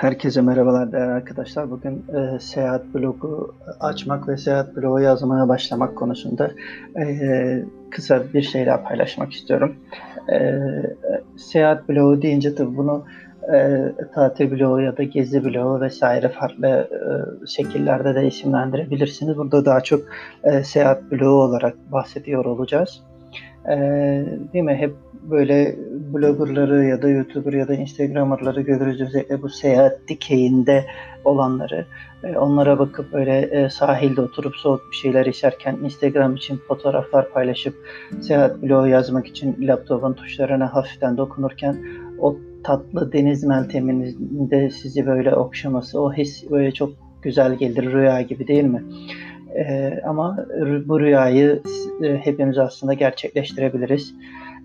Herkese merhabalar değerli arkadaşlar. Bugün e, seyahat blogu açmak ve seyahat blogu yazmaya başlamak konusunda e, kısa bir şeyler paylaşmak istiyorum. E, seyahat blogu deyince tabii bunu e, tatil blogu ya da gezi blogu vesaire farklı e, şekillerde de isimlendirebilirsiniz. Burada daha çok e, seyahat blogu olarak bahsediyor olacağız. E, değil mi? Hep böyle bloggerları ya da YouTuber ya da Instagramerları görürüz özellikle bu seyahat dikeyinde olanları. E, onlara bakıp böyle e, sahilde oturup soğuk bir şeyler içerken Instagram için fotoğraflar paylaşıp seyahat blogu yazmak için laptopun tuşlarına hafiften dokunurken o tatlı deniz melteminde sizi böyle okşaması, o his böyle çok güzel gelir, rüya gibi değil mi? Ee, ama bu rüyayı e, hepimiz aslında gerçekleştirebiliriz.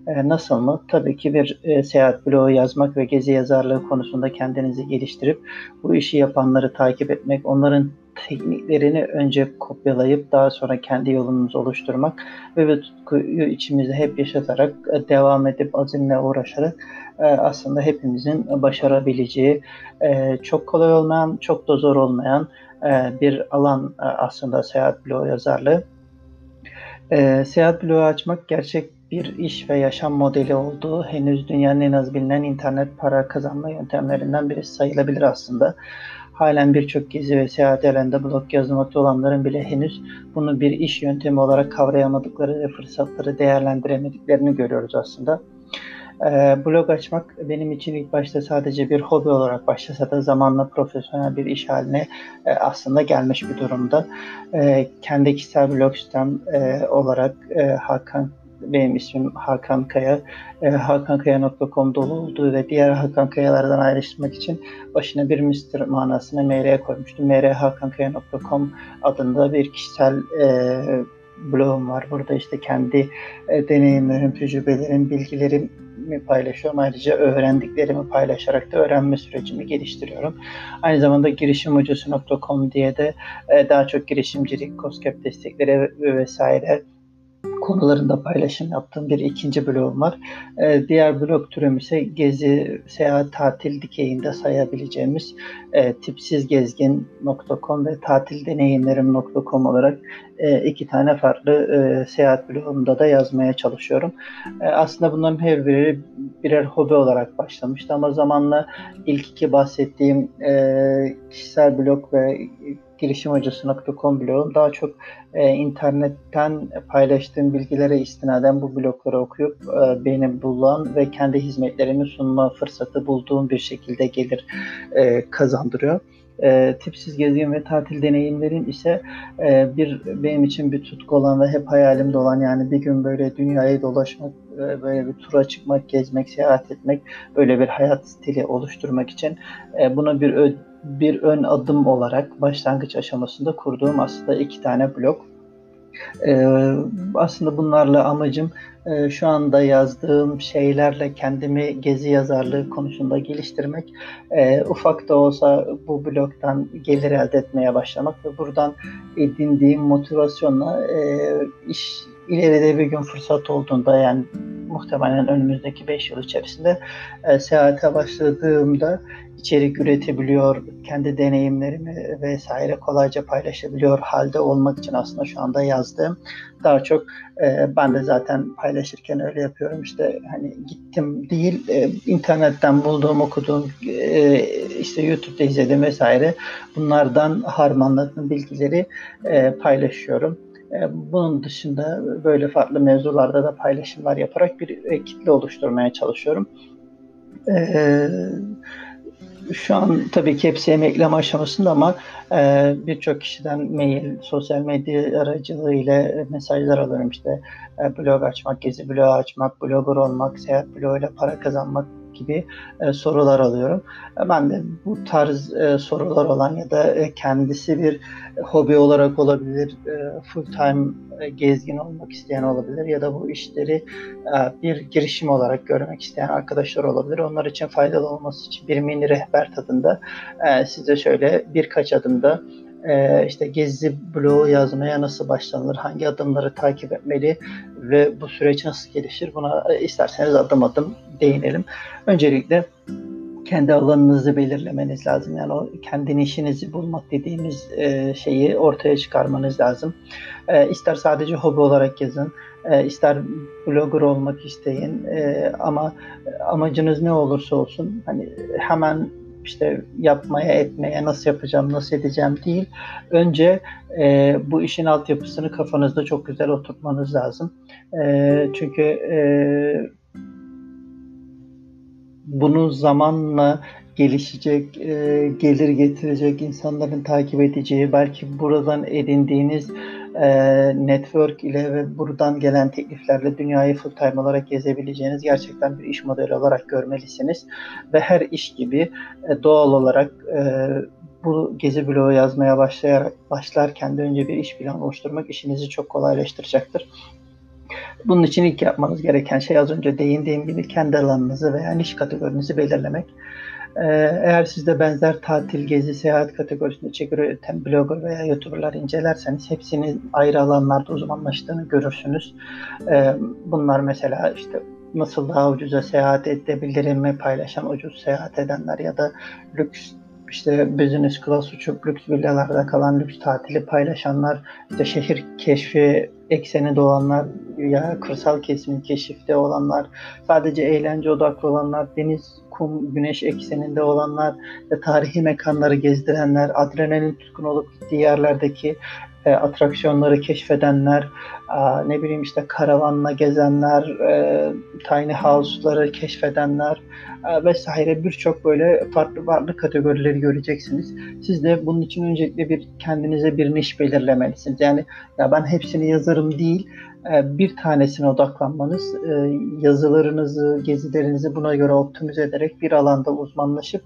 E, nasıl mı? Tabii ki bir e, seyahat blogu yazmak ve gezi yazarlığı konusunda kendinizi geliştirip bu işi yapanları takip etmek, onların tekniklerini önce kopyalayıp daha sonra kendi yolunuzu oluşturmak ve bu tutkuyu içimizde hep yaşatarak e, devam edip azimle uğraşarak e, aslında hepimizin başarabileceği e, çok kolay olmayan, çok da zor olmayan bir alan aslında seyahat blogu yazarlığı. E, seyahat blogu açmak gerçek bir iş ve yaşam modeli olduğu henüz dünyanın en az bilinen internet para kazanma yöntemlerinden birisi sayılabilir aslında. Halen birçok gezi ve seyahat alanında blog yazmakta olanların bile henüz bunu bir iş yöntemi olarak kavrayamadıkları ve fırsatları değerlendiremediklerini görüyoruz aslında. Ee, blog açmak benim için ilk başta sadece bir hobi olarak başlasa da zamanla profesyonel bir iş haline e, aslında gelmiş bir durumda. E, kendi kişisel blog sitem e, olarak e, Hakan benim ismim Hakan Kaya. E, hakankaya.com dolu olduğu ve diğer Hakan Kayalardan ayrışmak için başına bir Mr. manasına MR koymuştum. mrhakankaya.com adında bir kişisel e, blogum var. Burada işte kendi e, deneyimlerim, tecrübelerim, bilgilerimi paylaşıyorum. Ayrıca öğrendiklerimi paylaşarak da öğrenme sürecimi geliştiriyorum. Aynı zamanda girişimhocası.com diye de e, daha çok girişimcilik, COSGAP destekleri vesaire konularında paylaşım yaptığım bir ikinci blogum var. E, diğer blog türüm ise gezi, seyahat, tatil dikeyinde sayabileceğimiz e, tipsizgezgin.com ve tatildeneyimlerim.com olarak e, iki tane farklı e, seyahat blogunda da yazmaya çalışıyorum. E, aslında bunların her biri birer hobi olarak başlamıştı ama zamanla ilk iki bahsettiğim e, kişisel blog ve girişimhocası.com blogum daha çok e, internetten paylaştığım bilgilere istinaden bu blogları okuyup e, beni bulan ve kendi hizmetlerimi sunma fırsatı bulduğum bir şekilde gelir e, kazandırıyor. E, tipsiz gezgin ve tatil deneyimlerin ise e, bir benim için bir tutku olan ve hep hayalimde olan yani bir gün böyle dünyayı dolaşmak, böyle bir tura çıkmak, gezmek, seyahat etmek, böyle bir hayat stili oluşturmak için e, buna bir bir ön adım olarak başlangıç aşamasında kurduğum aslında iki tane blog. Ee, aslında bunlarla amacım e, şu anda yazdığım şeylerle kendimi gezi yazarlığı konusunda geliştirmek. E, ufak da olsa bu blogdan gelir elde etmeye başlamak ve buradan edindiğim motivasyonla e, iş ileride bir gün fırsat olduğunda yani muhtemelen önümüzdeki 5 yıl içerisinde e, seyahate başladığımda içerik üretebiliyor, kendi deneyimlerimi vesaire kolayca paylaşabiliyor halde olmak için aslında şu anda yazdığım daha çok e, ben de zaten paylaşırken öyle yapıyorum işte hani gittim değil e, internetten bulduğum okuduğum e, işte YouTube'da izledim vesaire bunlardan harmanladığım bilgileri e, paylaşıyorum. E, bunun dışında böyle farklı mevzularda da paylaşımlar yaparak bir kitle oluşturmaya çalışıyorum. Ee, şu an tabii ki hepsi emekleme aşamasında ama e, birçok kişiden mail, sosyal medya aracılığı ile mesajlar alıyorum işte e, blog açmak, gezi blog açmak, blogger olmak, seyahat bloguyla para kazanmak gibi e, sorular alıyorum. E, ben de bu tarz e, sorular olan ya da e, kendisi bir hobi olarak olabilir, e, full time e, gezgin olmak isteyen olabilir ya da bu işleri e, bir girişim olarak görmek isteyen arkadaşlar olabilir. Onlar için faydalı olması için bir mini rehber tadında e, size şöyle birkaç adımda e, işte gezi bloğu yazmaya nasıl başlanır, hangi adımları takip etmeli ve bu süreç nasıl gelişir buna e, isterseniz adım adım değinelim. Öncelikle kendi alanınızı belirlemeniz lazım. Yani o kendi işinizi bulmak dediğimiz e, şeyi ortaya çıkarmanız lazım. E, ister sadece hobi olarak yazın, e, ister blogger olmak isteyin e, ama amacınız ne olursa olsun hani hemen işte yapmaya etmeye nasıl yapacağım nasıl edeceğim değil. Önce e, bu işin altyapısını kafanızda çok güzel oturtmanız lazım. E, çünkü e, bunu zamanla gelişecek, e, gelir getirecek, insanların takip edeceği, belki buradan edindiğiniz e, network ile ve buradan gelen tekliflerle dünyayı full time olarak gezebileceğiniz gerçekten bir iş modeli olarak görmelisiniz. Ve her iş gibi e, doğal olarak e, bu gezi bloğu yazmaya başlayarak başlarken de önce bir iş planı oluşturmak işinizi çok kolaylaştıracaktır. Bunun için ilk yapmanız gereken şey az önce değindiğim gibi kendi alanınızı veya niş kategorinizi belirlemek. Ee, eğer siz de benzer tatil, gezi, seyahat kategorisinde içerik üreten blogger veya youtuberlar incelerseniz hepsinin ayrı alanlarda uzmanlaştığını görürsünüz. Ee, bunlar mesela işte nasıl daha ucuza seyahat edebilirim paylaşan ucuz seyahat edenler ya da lüks işte business class uçup lüks villalarda kalan lüks tatili paylaşanlar, işte şehir keşfi ekseni olanlar ya kırsal kesimin keşifte olanlar, sadece eğlence odaklı olanlar, deniz, kum, güneş ekseninde olanlar, ve tarihi mekanları gezdirenler, adrenalin tutkun olup gittiği yerlerdeki e, atraksiyonları keşfedenler, e, ne bileyim işte karavanla gezenler, e, tiny house'ları keşfedenler vesaire birçok böyle farklı farklı kategorileri göreceksiniz. Siz de bunun için öncelikle bir kendinize bir niş belirlemelisiniz. Yani ya ben hepsini yazarım değil, e, bir tanesine odaklanmanız, e, yazılarınızı, gezilerinizi buna göre optimize ederek bir alanda uzmanlaşıp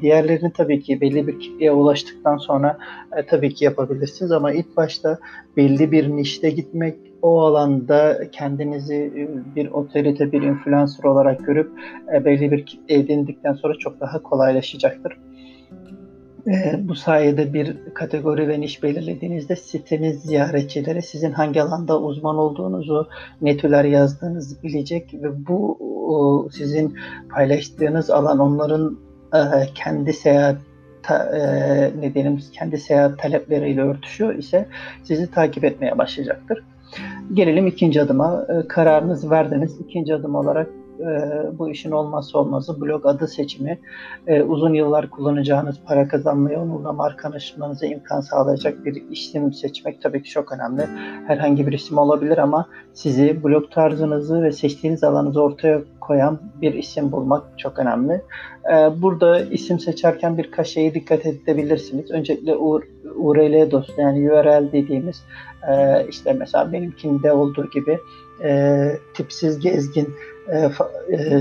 diğerlerini tabii ki belli bir kitleye ulaştıktan sonra e, tabii ki yapabilirsiniz ama ilk başta belli bir nişte gitmek, o alanda kendinizi bir otorite, bir influencer olarak görüp belli bir kitle edindikten sonra çok daha kolaylaşacaktır. E, bu sayede bir kategori ve niş belirlediğinizde siteniz ziyaretçileri sizin hangi alanda uzman olduğunuzu, ne türler yazdığınızı bilecek ve bu o, sizin paylaştığınız alan onların e, kendi seyahat ta, e, ne diyelim kendi seyahat talepleriyle örtüşüyor ise sizi takip etmeye başlayacaktır. Gelelim ikinci adıma. E, kararınızı verdiniz. İkinci adım olarak e, bu işin olmazsa olmazı blog adı seçimi. E, uzun yıllar kullanacağınız para kazanmaya, onunla markalaşmanıza imkan sağlayacak bir isim seçmek tabii ki çok önemli. Herhangi bir isim olabilir ama sizi blog tarzınızı ve seçtiğiniz alanınızı ortaya koyan bir isim bulmak çok önemli. E, burada isim seçerken birkaç şeye dikkat edebilirsiniz. Öncelikle URL dostu yani URL dediğimiz e, işte mesela benimkinde olduğu gibi e, tipsiz gezgin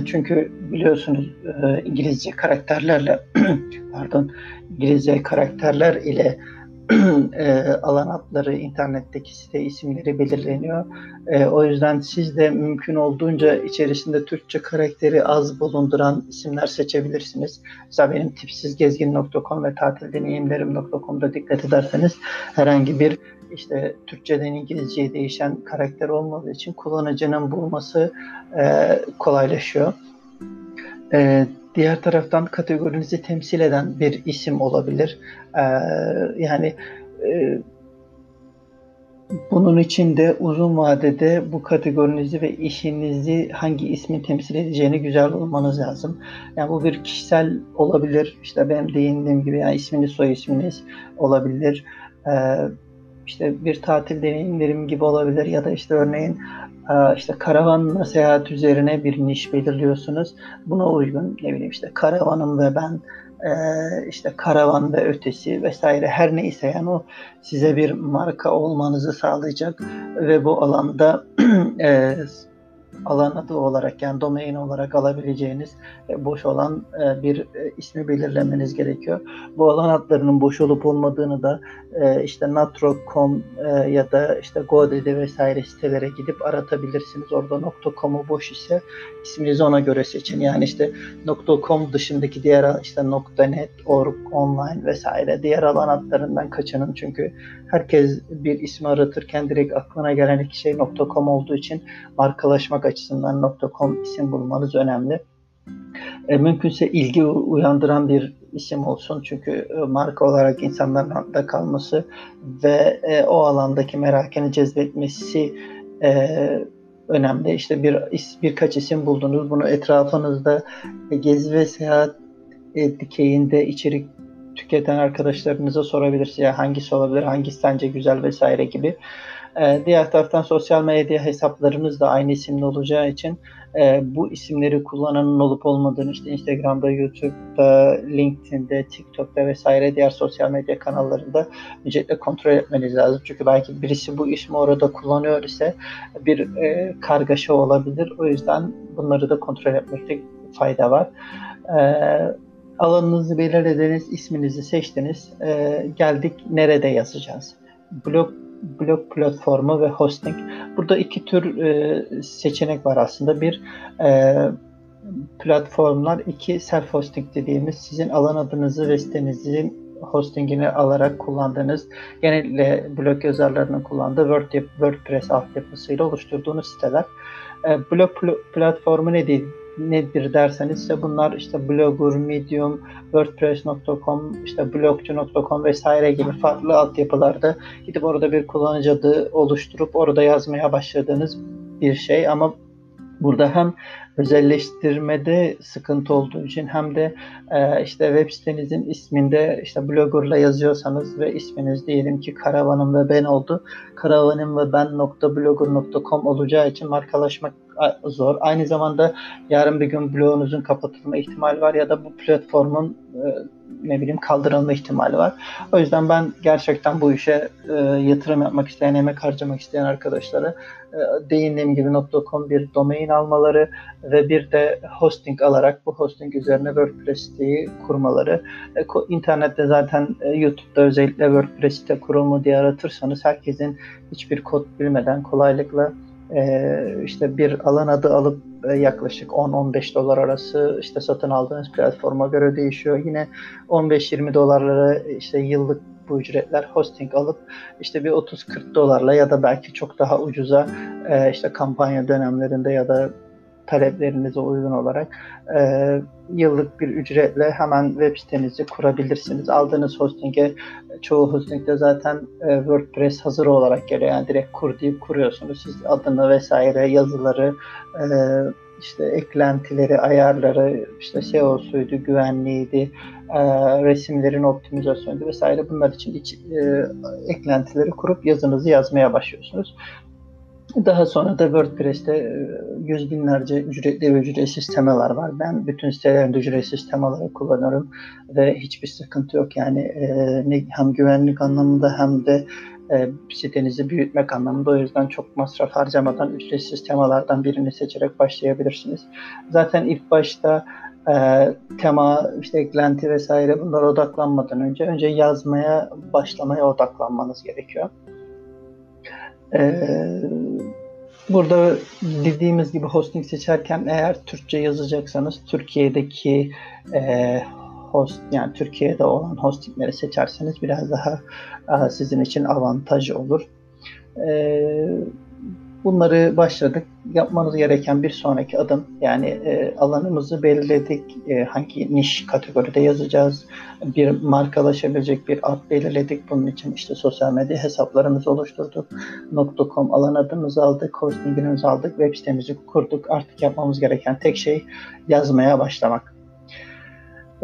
çünkü biliyorsunuz e, İngilizce karakterlerle pardon İngilizce karakterler ile e, alan adları, internetteki site isimleri belirleniyor. E, o yüzden siz de mümkün olduğunca içerisinde Türkçe karakteri az bulunduran isimler seçebilirsiniz. Mesela benim tipsizgezgin.com ve tatildeneyimlerim.com'da dikkat ederseniz herhangi bir işte Türkçeden İngilizceye değişen karakter olmadığı için kullanıcının bulması e, kolaylaşıyor. E, diğer taraftan kategorinizi temsil eden bir isim olabilir. E, yani e, bunun için de uzun vadede bu kategorinizi ve işinizi hangi ismin temsil edeceğini güzel bulmanız lazım. Yani bu bir kişisel olabilir. İşte benim değindiğim gibi yani isminiz soy isminiz olabilir. Ee, işte bir tatil deneyimlerim gibi olabilir ya da işte örneğin işte karavanla seyahat üzerine bir niş belirliyorsunuz. Buna uygun ne bileyim işte karavanım ve ben e, işte karavan ve ötesi vesaire her neyse yani o size bir marka olmanızı sağlayacak ve bu alanda e, alan adı olarak yani domain olarak alabileceğiniz e, boş olan e, bir e, ismi belirlemeniz gerekiyor. Bu alan adlarının boş olup olmadığını da işte natro.com ya da işte GoDaddy vesaire sitelere gidip aratabilirsiniz. Orada .com'u boş ise isminizi ona göre seçin. Yani işte .com dışındaki diğer işte .net, org, online vesaire diğer alan adlarından kaçının çünkü herkes bir ismi aratırken direkt aklına gelen iki şey .com olduğu için markalaşmak açısından .com isim bulmanız önemli. E, mümkünse ilgi uyandıran bir isim olsun. Çünkü e, marka olarak insanların aklında kalması ve e, o alandaki merakını cezbetmesi e, önemli. İşte bir birkaç isim buldunuz. Bunu etrafınızda gezi ve seyahat e, dikeyinde içerik tüketen arkadaşlarınıza sorabilirsiniz. Ya hangisi olabilir, hangisi sence güzel vesaire gibi. E, diğer taraftan sosyal medya hesaplarımız da aynı isimli olacağı için e, bu isimleri kullananın olup olmadığını işte Instagram'da, YouTube'da, LinkedIn'de, TikTok'ta vesaire diğer sosyal medya kanallarında öncelikle kontrol etmeniz lazım. Çünkü belki birisi bu ismi orada kullanıyor ise bir e, kargaşa olabilir. O yüzden bunları da kontrol etmekte fayda var. E, alanınızı belirlediniz, isminizi seçtiniz. E, geldik nerede yazacağız? Blog blog platformu ve hosting. Burada iki tür e, seçenek var aslında. Bir e, platformlar, iki self hosting dediğimiz sizin alan adınızı ve sitenizin hostingini alarak kullandığınız genellikle blog yazarlarının kullandığı Word, WordPress altyapısıyla oluşturduğunuz siteler. E, blog pl- platformu ne değil? Nedir derseniz ise bunlar işte Blogger, Medium, WordPress.com, işte blogcu.com vesaire gibi farklı altyapılarda gidip orada bir kullanıcı adı oluşturup orada yazmaya başladığınız bir şey ama burada hem özelleştirmede sıkıntı olduğu için hem de e, işte web sitenizin isminde işte blogger'la yazıyorsanız ve isminiz diyelim ki karavanım ve ben oldu. Karavanım ve ben ben.blogger.com olacağı için markalaşmak zor. Aynı zamanda yarın bir gün blogunuzun kapatılma ihtimali var ya da bu platformun e, ne bileyim kaldırılma ihtimali var. O yüzden ben gerçekten bu işe e, yatırım yapmak isteyen, emek harcamak isteyen arkadaşlara e, değindiğim gibi .com bir domain almaları ve bir de hosting alarak bu hosting üzerine WordPress siteyi kurmaları. E, internette zaten e, YouTube'da özellikle WordPress site kurulmu diye aratırsanız herkesin hiçbir kod bilmeden kolaylıkla e, işte bir alan adı alıp e, yaklaşık 10-15 dolar arası işte satın aldığınız platforma göre değişiyor. Yine 15-20 dolarlara işte yıllık bu ücretler hosting alıp işte bir 30-40 dolarla ya da belki çok daha ucuza e, işte kampanya dönemlerinde ya da taleplerinize uygun olarak e, yıllık bir ücretle hemen web sitenizi kurabilirsiniz. Aldığınız hostinge çoğu hostingde zaten e, WordPress hazır olarak geliyor. Yani direkt kur deyip kuruyorsunuz. Siz adını vesaire yazıları e, işte eklentileri, ayarları, işte SEO'suydu, güvenliğiydi, e, resimlerin optimizasyonu vesaire bunlar için iç, e, eklentileri kurup yazınızı yazmaya başlıyorsunuz. Daha sonra da WordPress'te e, yüz binlerce ücretli ve ücretsiz temalar var. Ben bütün sitelerimde ücretsiz temaları kullanıyorum ve hiçbir sıkıntı yok. Yani e, hem güvenlik anlamında hem de e, sitenizi büyütmek anlamında. O yüzden çok masraf harcamadan ücretsiz temalardan birini seçerek başlayabilirsiniz. Zaten ilk başta e, tema, işte eklenti vesaire bunlara odaklanmadan önce önce yazmaya başlamaya odaklanmanız gerekiyor. Ee, burada dediğimiz gibi hosting seçerken eğer Türkçe yazacaksanız Türkiye'deki e, host yani Türkiye'de olan hostingleri seçerseniz biraz daha e, sizin için avantaj olur. E, bunları başladık. Yapmanız gereken bir sonraki adım yani e, alanımızı belirledik. E, hangi niş kategoride yazacağız? Bir markalaşabilecek bir ad belirledik. Bunun için işte sosyal medya hesaplarımızı oluşturduk. .com alan adımızı aldık, hostingimizi aldık, web sitemizi kurduk. Artık yapmamız gereken tek şey yazmaya başlamak.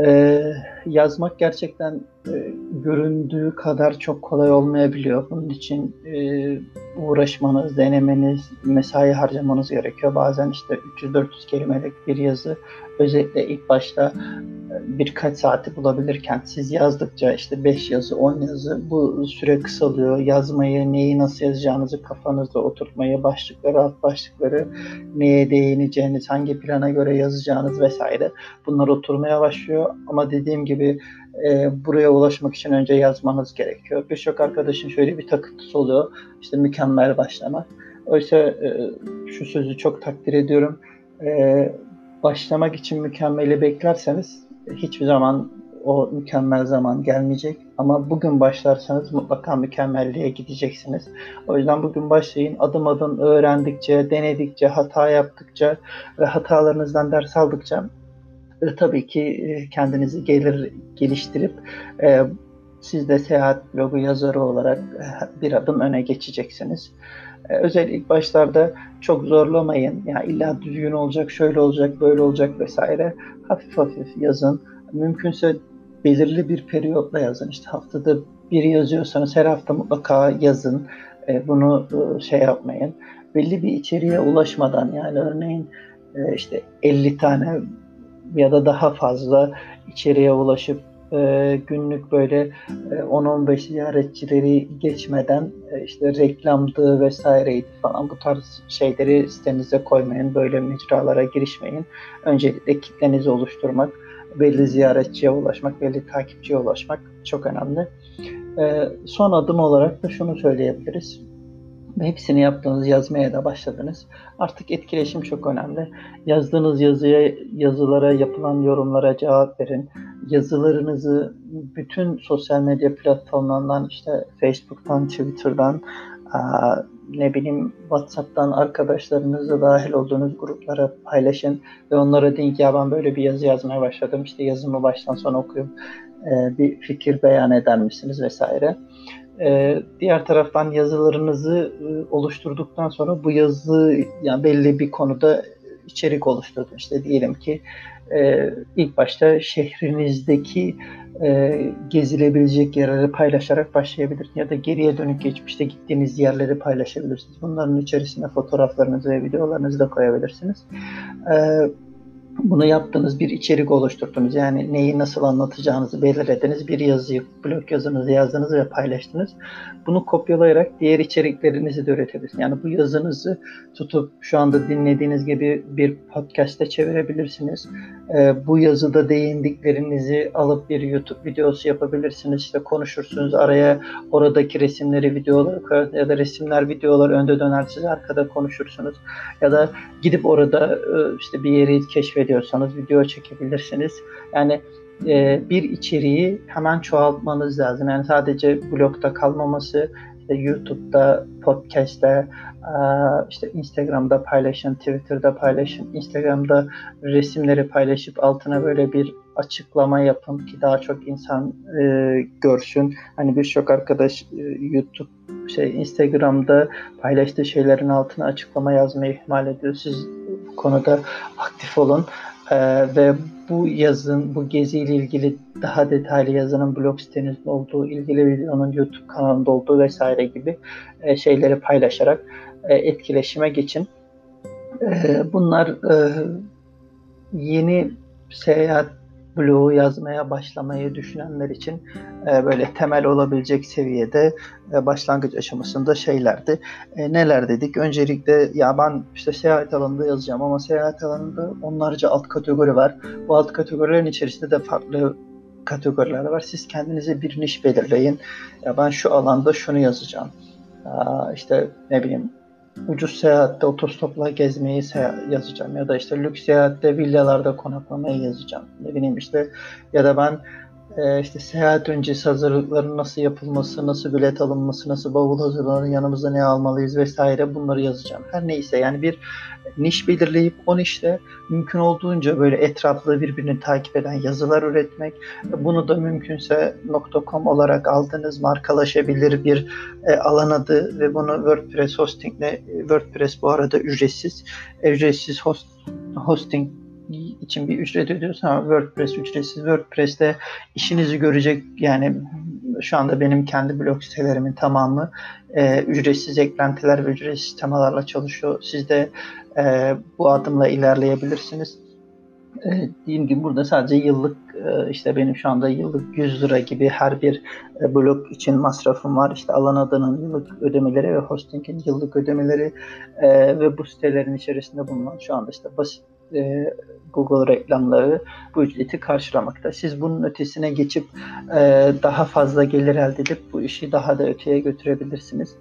Ee, yazmak gerçekten e, göründüğü kadar çok kolay olmayabiliyor. Bunun için e, uğraşmanız, denemeniz, mesai harcamanız gerekiyor. Bazen işte 300-400 kelimelik bir yazı özellikle ilk başta e, birkaç saati bulabilirken siz yazdıkça işte 5 yazı, 10 yazı bu süre kısalıyor. Yazmayı, neyi nasıl yazacağınızı kafanızda oturtmayı, başlıkları, alt başlıkları, neye değineceğiniz, hangi plana göre yazacağınız vesaire bunlar oturmaya başlıyor. Ama dediğim gibi e, buraya ulaşmak için önce yazmanız gerekiyor. Birçok arkadaşın şöyle bir takıntısı oluyor. İşte mükemmel başlamak. Oysa e, şu sözü çok takdir ediyorum. E, başlamak için mükemmeli beklerseniz hiçbir zaman o mükemmel zaman gelmeyecek. Ama bugün başlarsanız mutlaka mükemmelliğe gideceksiniz. O yüzden bugün başlayın. Adım adım öğrendikçe, denedikçe, hata yaptıkça ve hatalarınızdan ders aldıkça e, tabii ki e, kendinizi gelir geliştirip e, siz de seyahat blogu yazarı olarak e, bir adım öne geçeceksiniz. E, özellikle başlarda çok zorlamayın. Yani illa düzgün olacak, şöyle olacak, böyle olacak vesaire. Hafif hafif yazın. Mümkünse belirli bir periyotla yazın. İşte haftada bir yazıyorsanız her hafta mutlaka yazın. E, bunu e, şey yapmayın. Belli bir içeriğe ulaşmadan yani örneğin e, işte 50 tane ya da daha fazla içeriğe ulaşıp e, günlük böyle e, 10-15 ziyaretçileri geçmeden e, işte reklamdı vesaireydi falan bu tarz şeyleri sitenize koymayın. Böyle mecralara girişmeyin. Öncelikle kitlenizi oluşturmak, belli ziyaretçiye ulaşmak, belli takipçiye ulaşmak çok önemli. E, son adım olarak da şunu söyleyebiliriz hepsini yaptınız, yazmaya da başladınız. Artık etkileşim çok önemli. Yazdığınız yazıya, yazılara, yapılan yorumlara cevap verin. Yazılarınızı bütün sosyal medya platformlarından işte Facebook'tan, Twitter'dan, ne bileyim WhatsApp'tan arkadaşlarınızla dahil olduğunuz gruplara paylaşın ve onlara deyin ki ya ben böyle bir yazı yazmaya başladım. İşte yazımı baştan sona okuyup bir fikir beyan eder misiniz vesaire. Ee, diğer taraftan yazılarınızı e, oluşturduktan sonra bu yazı yani belli bir konuda içerik oluşturdun. İşte diyelim ki e, ilk başta şehrinizdeki e, gezilebilecek yerleri paylaşarak başlayabilirsiniz. Ya da geriye dönük geçmişte gittiğiniz yerleri paylaşabilirsiniz. Bunların içerisine fotoğraflarınızı ve videolarınızı da koyabilirsiniz. E, bunu yaptığınız bir içerik oluşturdunuz. Yani neyi nasıl anlatacağınızı belirlediniz. Bir yazıyı, blog yazınızı yazdınız ve paylaştınız. Bunu kopyalayarak diğer içeriklerinizi de üretebilirsiniz. Yani bu yazınızı tutup şu anda dinlediğiniz gibi bir podcast'e çevirebilirsiniz. Ee, bu yazıda değindiklerinizi alıp bir YouTube videosu yapabilirsiniz. İşte konuşursunuz araya oradaki resimleri, videoları koyar ya da resimler, videolar önde döner siz arkada konuşursunuz. Ya da gidip orada e, işte bir yeri keşfediyorsanız video çekebilirsiniz. Yani e, bir içeriği hemen çoğaltmanız lazım. Yani sadece blogda kalmaması, işte YouTube'da, podcast'te, işte Instagram'da paylaşın, Twitter'da paylaşın, Instagram'da resimleri paylaşıp altına böyle bir açıklama yapın ki daha çok insan e, görsün. Hani birçok arkadaş e, YouTube şey Instagram'da paylaştığı şeylerin altına açıklama yazmayı ihmal ediyor. Siz konuda aktif olun. Ee, ve bu yazın, bu geziyle ilgili daha detaylı yazının blog sitenizde olduğu, ilgili videonun YouTube kanalında olduğu vesaire gibi e, şeyleri paylaşarak e, etkileşime geçin. E, bunlar e, yeni seyahat bloğu yazmaya başlamayı düşünenler için e, böyle temel olabilecek seviyede e, başlangıç aşamasında şeylerdi. E, neler dedik? Öncelikle ya ben işte seyahat alanında yazacağım ama seyahat alanında onlarca alt kategori var. Bu alt kategorilerin içerisinde de farklı kategoriler var. Siz kendinize bir niş belirleyin. Ya ben şu alanda şunu yazacağım. Aa, işte ne bileyim ucuz seyahatte otostopla gezmeyi yazacağım ya da işte lüks seyahatte villalarda konaklamayı yazacağım. Ne bileyim işte ya da ben e, işte seyahat öncesi hazırlıkların nasıl yapılması, nasıl bilet alınması, nasıl bavul hazırlanır, yanımıza ne almalıyız vesaire bunları yazacağım. Her neyse yani bir niş belirleyip o nişte mümkün olduğunca böyle etraflı birbirini takip eden yazılar üretmek. Bunu da mümkünse .com olarak aldığınız markalaşabilir bir e, alan adı ve bunu WordPress hostingle WordPress bu arada ücretsiz. Ücretsiz host, hosting için bir ücret ödüyorsun ama WordPress ücretsiz. WordPress'te işinizi görecek yani şu anda benim kendi blog sitelerimin tamamı e, ücretsiz eklentiler ve ücretsiz temalarla çalışıyor. Siz de e, bu adımla ilerleyebilirsiniz. E, dediğim gibi burada sadece yıllık e, işte benim şu anda yıllık 100 lira gibi her bir e, blog için masrafım var. İşte alan adının yıllık ödemeleri ve hostingin yıllık ödemeleri e, ve bu sitelerin içerisinde bulunan şu anda işte basit e, Google reklamları bu ücreti karşılamakta. Siz bunun ötesine geçip e, daha fazla gelir elde edip bu işi daha da öteye götürebilirsiniz.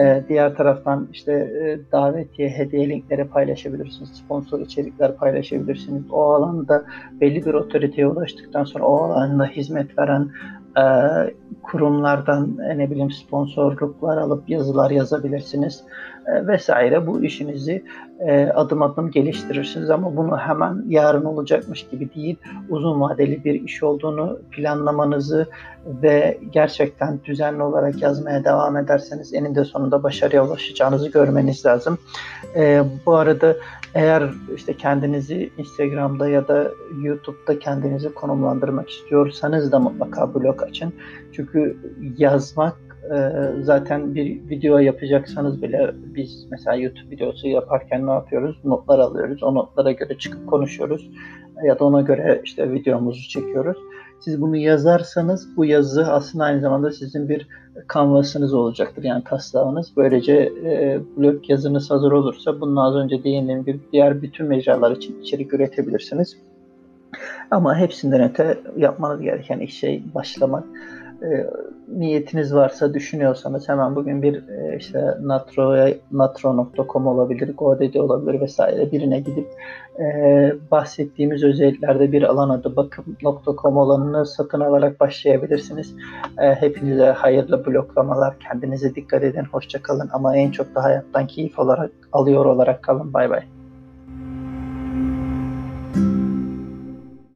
E, diğer taraftan işte e, davetiye, hediye linkleri paylaşabilirsiniz. Sponsor içerikler paylaşabilirsiniz. O alanda belli bir otoriteye ulaştıktan sonra o alanda hizmet veren e, kurumlardan ne bileyim sponsorluklar alıp yazılar yazabilirsiniz e, vesaire. Bu işinizi e, adım adım geliştirirsiniz ama bunu hemen yarın olacakmış gibi değil, uzun vadeli bir iş olduğunu planlamanızı ve gerçekten düzenli olarak yazmaya devam ederseniz eninde sonunda başarıya ulaşacağınızı görmeniz lazım. E, bu arada eğer işte kendinizi Instagram'da ya da YouTube'da kendinizi konumlandırmak istiyorsanız da mutlaka blog açın. Çünkü yazmak e, zaten bir video yapacaksanız bile biz mesela YouTube videosu yaparken ne yapıyoruz? Notlar alıyoruz. O notlara göre çıkıp konuşuyoruz. Ya da ona göre işte videomuzu çekiyoruz. Siz bunu yazarsanız bu yazı aslında aynı zamanda sizin bir kanvasınız olacaktır. Yani taslağınız. Böylece e, blog yazınız hazır olursa bunun az önce değindiğim gibi diğer bütün mecralar için içerik üretebilirsiniz. Ama hepsinden öte yapmanız gereken şey başlamak e, niyetiniz varsa düşünüyorsanız hemen bugün bir e, işte natro natro.com olabilir, GoDaddy olabilir vesaire birine gidip e, bahsettiğimiz özelliklerde bir alan adı bakım.com olanını satın alarak başlayabilirsiniz. E, hepinize hayırlı bloklamalar. Kendinize dikkat edin. Hoşça kalın ama en çok da hayattan keyif olarak alıyor olarak kalın. Bay bay.